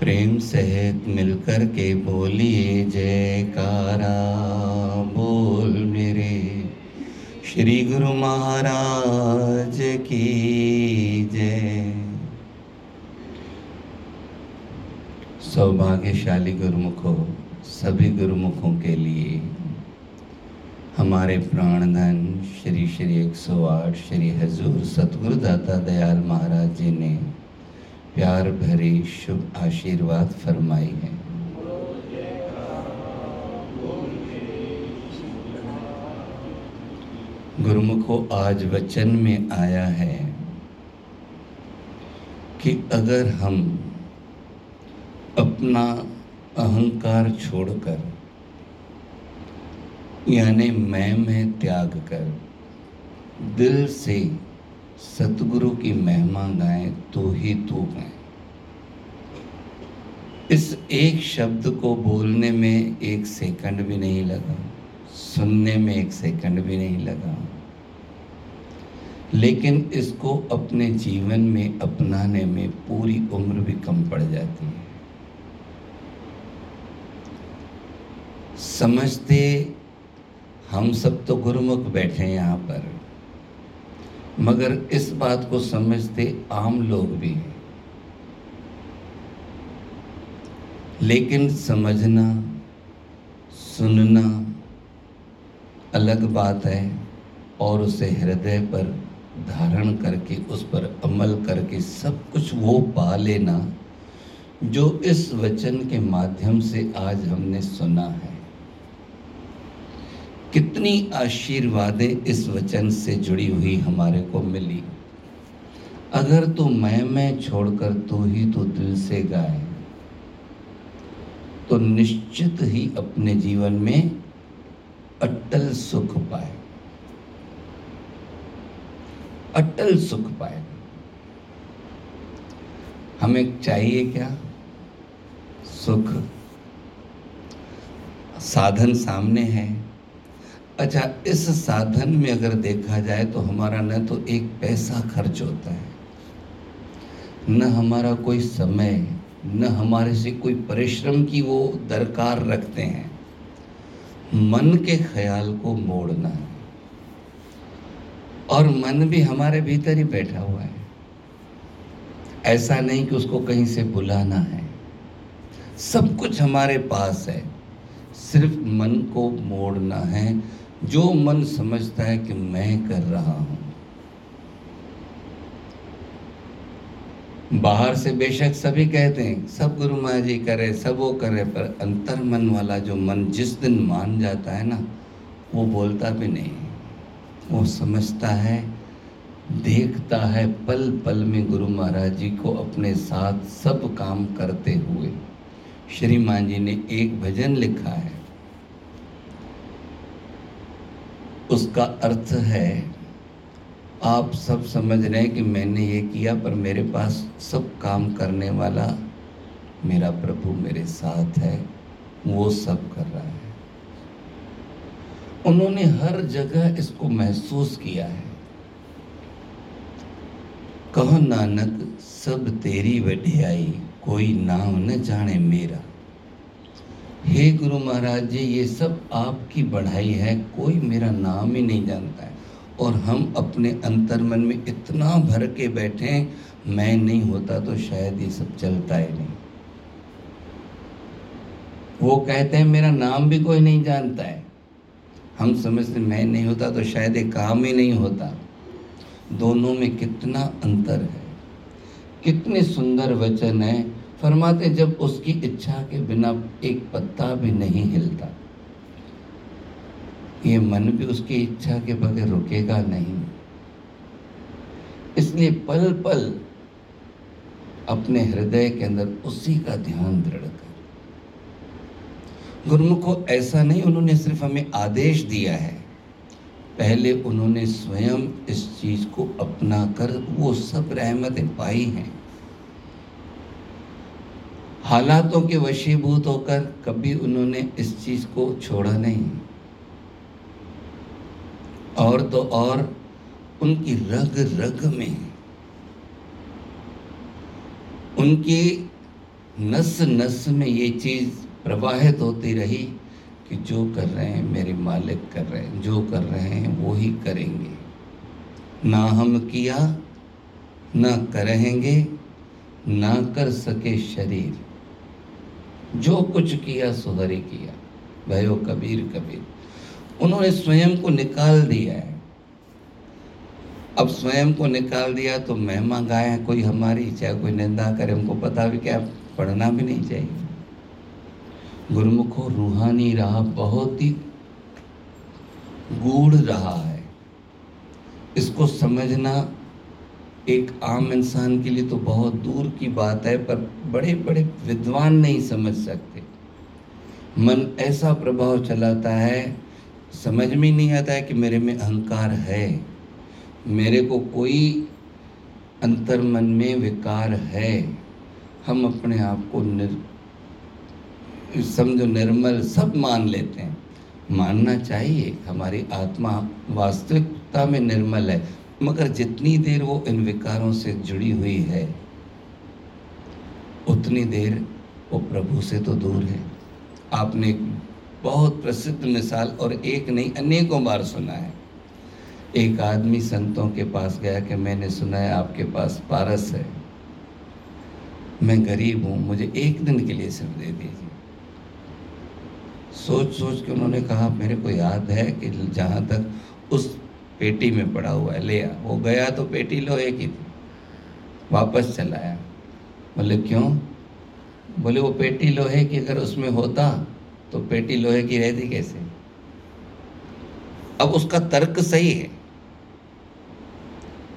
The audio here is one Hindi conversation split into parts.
प्रेम सहित मिलकर के बोलिए, जयकारा, बोल मेरे। श्री गुरु महाराज की जय। सौभाग्यशाली गुरुमुखों, सभी गुरुमुखों के लिए हमारे प्राणधन श्री श्री 108 श्री हजूर सतगुरु दाता दयाल महाराज जी ने प्यार भरे शुभ आशीर्वाद फरमाई है। गुरुमुखो, आज वचन में आया है कि अगर हम अपना अहंकार छोड़कर, यानी मैं में त्याग कर, दिल से सतगुरु की महिमा गाएँ तो ही तू गाएँ। इस एक शब्द को बोलने में एक सेकंड भी नहीं लगा, सुनने में एक सेकंड भी नहीं लगा। लेकिन इसको अपने जीवन में अपनाने में पूरी उम्र भी कम पड़ जाती है। समझते हम सब तो गुरुमुख बैठे हैं यहाँ पर। मगर इस बात को समझते आम लोग भी हैं। लेकिन समझना, सुनना अलग बात है और उसे हृदय पर धारण करके, उस पर अमल करके सब कुछ वो पा लेना जो इस वचन के माध्यम से आज हमने सुना है। कितनी आशीर्वादें इस वचन से जुड़ी हुई हमारे को मिली। अगर तो मैं मैं छोड़कर तू ही तो दिल से गाए तो निश्चित ही अपने जीवन में अटल सुख पाए। अटल सुख पाए। हमें चाहिए क्या? सुख। साधन सामने है। अच्छा इस साधन में अगर देखा जाए तो हमारा न तो एक पैसा खर्च होता है, न हमारा कोई समय, न हमारे से कोई परिश्रम की वो दरकार रखते हैं। मन के ख्याल को मोड़ना है। और मन भी हमारे भीतर ही बैठा हुआ है। ऐसा नहीं कि उसको कहीं से बुलाना है। सब कुछ हमारे पास है। सिर्फ़ मन को मोड़ना है। जो मन समझता है कि मैं कर रहा हूँ। बाहर से बेशक सभी कहते हैं, सब गुरु महाराज जी करे, सब वो करे, पर अंतर मन वाला जो मन जिस दिन मान जाता है ना, वो बोलता भी नहीं। वो समझता है, देखता है पल पल में गुरु महाराज जी को अपने साथ सब काम करते हुए। श्रीमान जी ने एक भजन लिखा है। उसका अर्थ है, आप सब समझ रहे हैं कि मैंने ये किया, पर मेरे पास सब काम करने वाला मेरा प्रभु मेरे साथ है, वो सब कर रहा है। उन्होंने हर जगह इसको महसूस किया है। कहो नानक, सब तेरी वडियाई, कोई नाम न जाने मेरा। हे गुरु महाराज जी, ये सब आपकी बढ़ाई है, कोई मेरा नाम ही नहीं जानता है। और हम अपने अंतर मन में इतना भर के बैठे मैं नहीं होता तो शायद ये सब चलता ही नहीं। वो कहते हैं, मेरा नाम भी कोई नहीं जानता है। हम समझते मैं नहीं होता तो शायद ये काम ही नहीं होता। दोनों में कितना अंतर है। कितने सुंदर वचन है फरमाते, जब उसकी इच्छा के बिना एक पत्ता भी नहीं हिलता, ये मन भी उसकी इच्छा के बगैर रुकेगा नहीं। इसलिए पल पल अपने हृदय के अंदर उसी का ध्यान दृढ़ कर। गुरुमुख को ऐसा नहीं उन्होंने सिर्फ़ हमें आदेश दिया है, पहले उन्होंने स्वयं इस चीज़ को अपना कर वो सब रहमतें पाई हैं। हालातों के वशीभूत होकर कभी उन्होंने इस चीज़ को छोड़ा नहीं। और तो और उनकी रग रग में, उनकी नस नस में ये चीज़ प्रवाहित होती रही कि जो कर रहे हैं, मेरे मालिक कर रहे हैं, जो कर रहे हैं, वो ही करेंगे। ना हम किया, ना करेंगे, ना कर सके शरीर। जो कुछ किया सुहरी किया। भयो कबीर कबीर। उन्होंने स्वयं को निकाल दिया है। अब स्वयं को निकाल दिया तो महिमा गाय, कोई हमारी, चाहे कोई निंदा करे, हमको पता भी क्या, पढ़ना भी नहीं चाहिए। गुरुमुखो, रूहानी राह बहुत ही गूढ़ रहा है। इसको समझना एक आम इंसान के लिए तो बहुत दूर की बात है, पर बड़े बड़े विद्वान नहीं समझ सकते। मन ऐसा प्रभाव चलाता है, समझ में नहीं आता है कि मेरे में अहंकार है। मेरे को कोई अंतर मन में विकार है। हम अपने आप को निर, समझो निर्मल सब मान लेते हैं। मानना चाहिए, हमारी आत्मा वास्तविकता में निर्मल है। मगर जितनी देर वो इन विकारों से जुड़ी हुई है, उतनी देर वो प्रभु से तो दूर है। आपने बहुत प्रसिद्ध मिसाल और एक नहीं, अनेकों बार सुना है। एक आदमी संतों के पास गया कि मैंने सुना है आपके पास पारस है। मैं गरीब हूँ, मुझे एक दिन के लिए सिर्फ़ दे दीजिए। सोच सोच के उन्होंने कहा, मेरे को याद है कि जहाँ तक उस पेटी में पड़ा हुआ है, ले आ। वो गया तो पेटी लोहे की थी। वापस चलाया। बोले, क्यों? बोले, वो पेटी लोहे की, अगर उसमें होता तो पेटी लोहे की रहती कैसे? अब उसका तर्क सही है,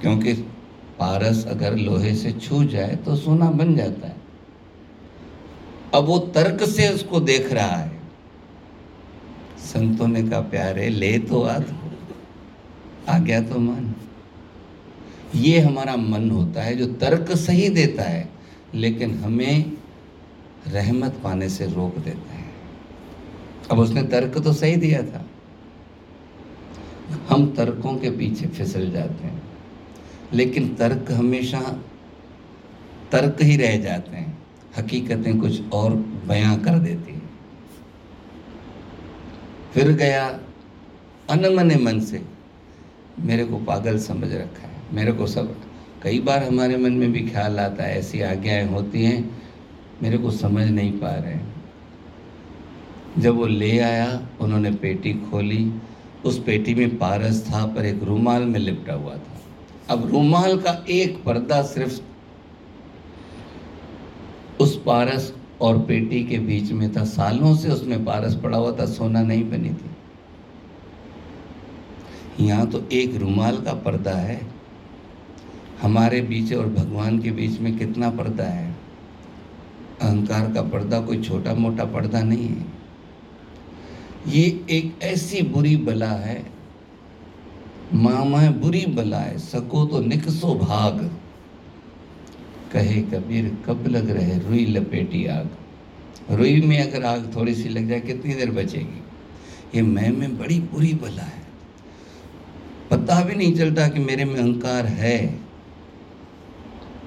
क्योंकि पारस अगर लोहे से छू जाए तो सोना बन जाता है। अब वो तर्क से उसको देख रहा है। संतों ने कहा, प्यारे, ले तो आ आ गया तो मन। ये हमारा मन होता है जो तर्क सही देता है, लेकिन हमें रहमत पाने से रोक देता है। अब उसने तर्क तो सही दिया था। हम तर्कों के पीछे फिसल जाते हैं, लेकिन तर्क हमेशा तर्क ही रह जाते हैं। हकीकतें कुछ और बयां कर देती हैं। फिर गया अनमने मन से। मेरे को पागल समझ रखा है। मेरे को सब, कई बार हमारे मन में भी ख्याल आता है, ऐसी आज्ञाएँ होती हैं, मेरे को समझ नहीं पा रहे जब वो ले आया, उन्होंने पेटी खोली। उस पेटी में पारस था, पर एक रूमाल में लिपटा हुआ था। अब रूमाल का एक पर्दा सिर्फ़ उस पारस और पेटी के बीच में था। सालों से उसमें पारस पड़ा हुआ था, सोना नहीं बनी थी। यहाँ तो एक रुमाल का पर्दा है। हमारे बीच और भगवान के बीच में कितना पर्दा है? अहंकार का पर्दा कोई छोटा मोटा पर्दा नहीं है। ये एक ऐसी बुरी बला है। मामा बुरी बला है। सको तो निकसो भाग। कहे कबीर, कब लग रहे रुई लपेटी आग? रुई में अगर आग थोड़ी सी लग जाए, कितनी देर बचेगी? ये मैं में बड़ी बुरी बला है। पता भी नहीं चलता कि मेरे में अहंकार है।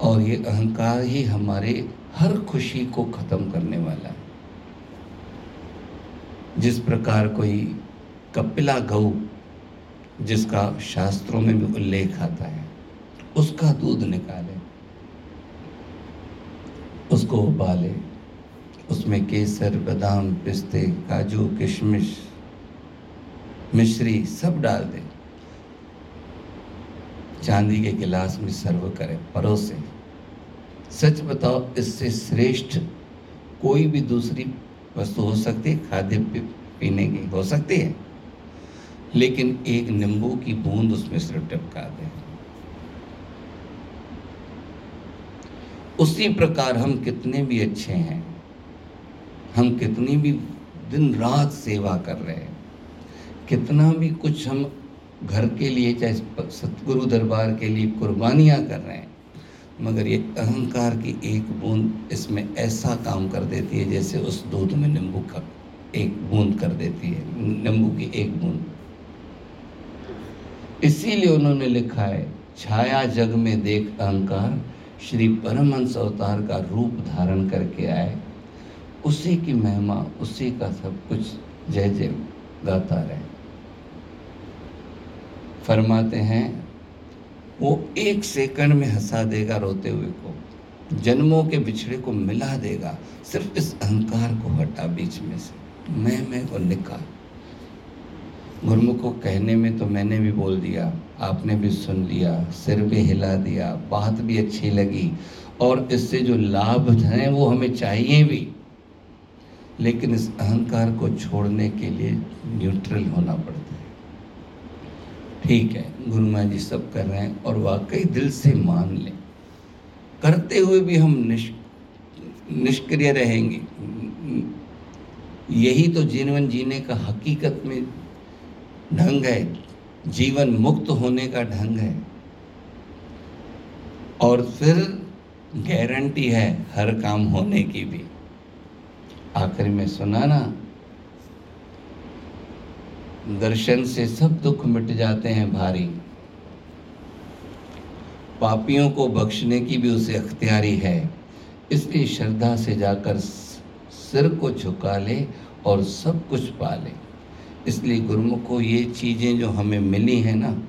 और ये अहंकार ही हमारे हर खुशी को ख़त्म करने वाला है। जिस प्रकार कोई कपिला गऊ, जिसका शास्त्रों में भी उल्लेख आता है, उसका दूध निकाले, उसको उबाले, उसमें केसर, बादाम, पिस्ते, काजू, किशमिश, मिश्री सब डाल दे। चांदी के गिलास में सर्व करें, परोसे। सच बताओ, इससे श्रेष्ठ कोई भी दूसरी वस्तु हो सकती है? खाद्य पीने की हो सकती है। लेकिन एक नींबू की बूंद उसमें सिर्फ़ टपका दे। उसी प्रकार हम कितने भी अच्छे हैं, हम कितनी भी दिन रात सेवा कर रहे हैं, कितना भी कुछ हम घर के लिए, चाहे सतगुरु दरबार के लिए कुर्बानियाँ कर रहे हैं, मगर ये अहंकार की एक बूंद इसमें ऐसा काम कर देती है जैसे उस दूध में नींबू का एक बूंद कर देती है, नींबू की एक बूंद। इसीलिए उन्होंने लिखा है, छाया जग में देख अहंकार, श्री परमहंस अवतार का रूप धारण करके आए। उसी की महिमा, उसी का सब कुछ जय जय गाता रहे। फरमाते हैं, वो एक सेकंड में हंसा देगा रोते हुए को, जन्मों के बिछड़े को मिला देगा, सिर्फ़ इस अहंकार को हटा बीच में से, मैं मैं को निकाल गुरमुख को कहने में तो मैंने भी बोल दिया, आपने भी सुन लिया, सिर भी हिला दिया, बात भी अच्छी लगी, और इससे जो लाभ हैं वो हमें चाहिए भी। लेकिन इस अहंकार को छोड़ने के लिए न्यूट्रल होना पड़ता है। ठीक है, गुरु महाराज जी सब कर रहे हैं और वाकई दिल से मान लें। करते हुए भी हम निष्क्रिय रहेंगे। यही तो जीवन जीने का हकीकत में ढंग है। जीवन मुक्त होने का ढंग है। और फिर गारंटी है हर काम होने की भी। आखिर में सुना ना दर्शन से सब दुख मिट जाते हैं भारी। पापियों को बख्शने की भी उसे अख्तियारी है। इसलिए श्रद्धा से जाकर सिर को झुका ले और सब कुछ पा ले इसलिए गुरुमुख को ये चीज़ें जो हमें मिली हैं ना,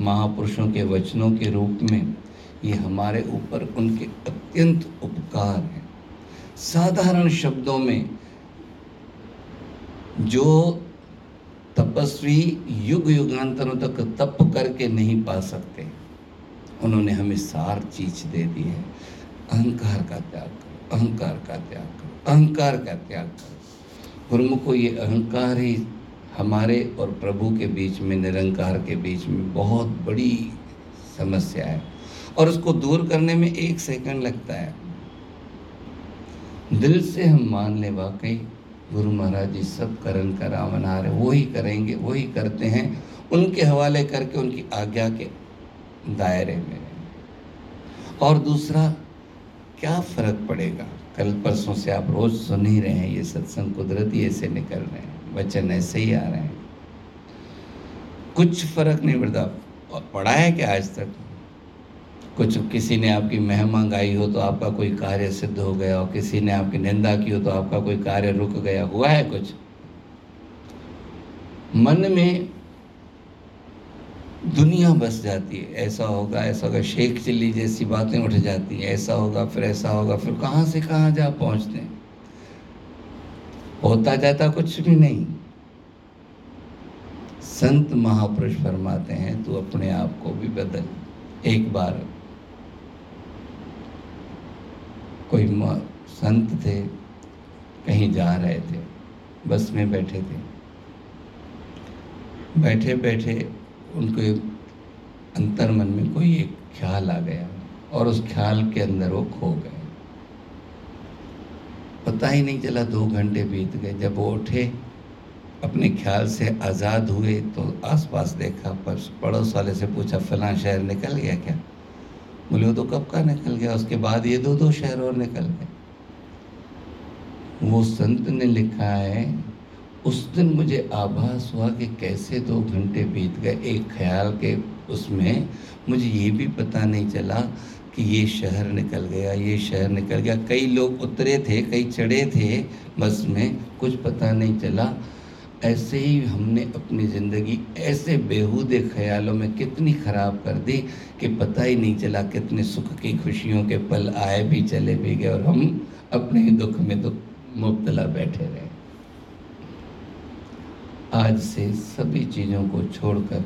महापुरुषों के वचनों के रूप में, ये हमारे ऊपर उनके अत्यंत उपकार हैं। साधारण शब्दों में, जो तपस्वी युग युगांतरों तक तप करके नहीं पा सकते। उन्होंने हमें सार चीज़ दे दी है। अहंकार का त्याग करो, अहंकार का त्याग करो, अहंकार का त्याग करो। गुरुमुख को ये अहंकार ही हमारे और प्रभु के बीच में, निरंकार के बीच में बहुत बड़ी समस्या है और उसको दूर करने में एक सेकंड लगता है। दिल से हम मान ले वाकई गुरु महाराज जी सब करण करा मना रहे वो ही करेंगे वही करते हैं। उनके हवाले करके, उनकी आज्ञा के दायरे में। और दूसरा, क्या फ़र्क पड़ेगा? कल परसों से आप रोज सुन ही रहे हैं, ये सत्संग कुदरती ऐसे निकल रहे हैं, वचन ऐसे ही आ रहे हैं। कुछ फ़र्क नहीं पड़ता। पढ़ा है क्या आज तक? कुछ किसी ने आपकी महिमा गाई हो तो आपका कोई कार्य सिद्ध हो गया हो किसी ने आपकी निंदा की हो तो आपका कोई कार्य रुक गया। हुआ है कुछ? मन में दुनिया बस जाती है। ऐसा होगा ऐसा होगा, शेख चिल्ली जैसी बातें उठ जाती हैं। ऐसा होगा, फिर ऐसा होगा, फिर कहाँ से कहाँ जा पहुँचते होता जाता कुछ भी नहीं। संत महापुरुष फरमाते हैं, तू अपने आप को भी बदल। एक बार कोई संत थे, कहीं जा रहे थे, बस में बैठे थे। बैठे बैठे उनके अंतर मन में कोई एक ख्याल आ गया और उस ख्याल के अंदर वो खो गए। पता ही नहीं चला दो घंटे बीत गए। जब वो उठे, अपने ख्याल से आज़ाद हुए तो आसपास देखा, पर पड़ोस वाले से पूछा, फला शहर निकल गया क्या? बोले, वो तो कब का निकल गया? उसके बाद ये दो दो शहर और निकल गए। वो संत ने लिखा है, उस दिन मुझे आभास हुआ कि कैसे दो घंटे बीत गए। एक ख्याल के उसमें मुझे ये भी पता नहीं चला कि ये शहर निकल गया, ये शहर निकल गया। कई लोग उतरे थे, कई चढ़े थे, बस में कुछ पता नहीं चला। ऐसे ही हमने अपनी ज़िंदगी ऐसे बेहूदे ख्यालों में कितनी ख़राब कर दी कि पता ही नहीं चला कितने सुख की खुशियों के पल आए भी चले भी गए और हम अपने ही दुख में तो मुबतला बैठे रहे। आज से सभी चीज़ों को छोड़कर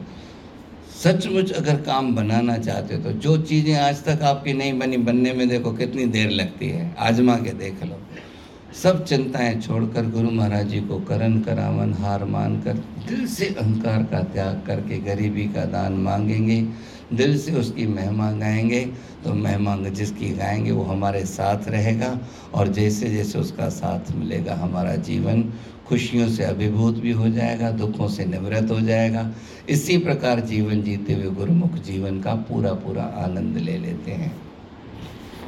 सचमुच अगर काम बनाना चाहते हो तो जो चीज़ें आज तक आपकी नहीं बनी, बनने में देखो कितनी देर लगती है। आजमा के देख लो। सब चिंताएँ छोड़कर गुरु महाराज जी को करण करावन, हार मानकर दिल से अहंकार का त्याग करके गरीबी का दान मांगेंगे, दिल से उसकी महिमा गाएँगे तो महिमा जिसकी गाएँगे वो हमारे साथ रहेगा और जैसे जैसे उसका साथ मिलेगा हमारा जीवन खुशियों से अभिभूत भी हो जाएगा, दुखों से निवृत्त हो जाएगा। इसी प्रकार जीवन जीते हुए गुरुमुख जीवन का पूरा पूरा आनंद ले लेते हैं।